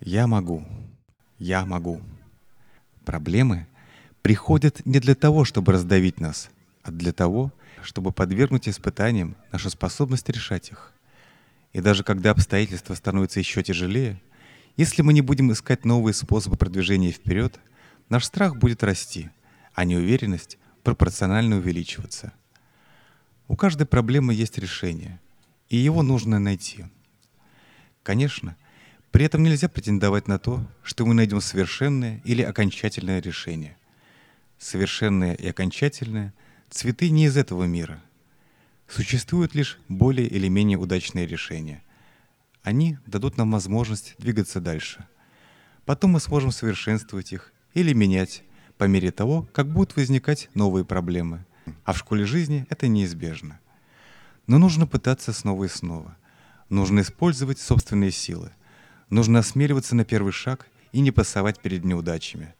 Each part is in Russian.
Я могу. Я могу. Проблемы приходят не для того, чтобы раздавить нас, а для того, чтобы подвергнуть испытаниям нашу способность решать их. И даже когда обстоятельства становятся еще тяжелее, если мы не будем искать новые способы продвижения вперед, наш страх будет расти, а неуверенность пропорционально увеличиваться. У каждой проблемы есть решение, и его нужно найти. Конечно, при этом нельзя претендовать на то, что мы найдем совершенное или окончательное решение. Совершенное и окончательное – цветы не из этого мира. Существуют лишь более или менее удачные решения. Они дадут нам возможность двигаться дальше. Потом мы сможем совершенствовать их или менять по мере того, как будут возникать новые проблемы. А в школе жизни это неизбежно. Но нужно пытаться снова и снова. Нужно использовать собственные силы. Нужно осмеливаться на первый шаг и не пасовать перед неудачами.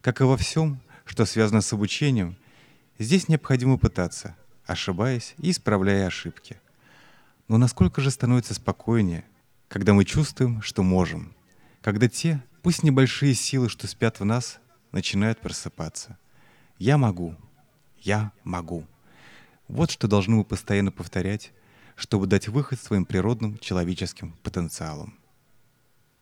Как и во всем, что связано с обучением, здесь необходимо пытаться, ошибаясь и исправляя ошибки. Но насколько же становится спокойнее, когда мы чувствуем, что можем, когда те, пусть небольшие силы, что спят в нас, начинают просыпаться. Я могу, я могу. Вот что должны мы постоянно повторять, чтобы дать выход своим природным человеческим потенциалам.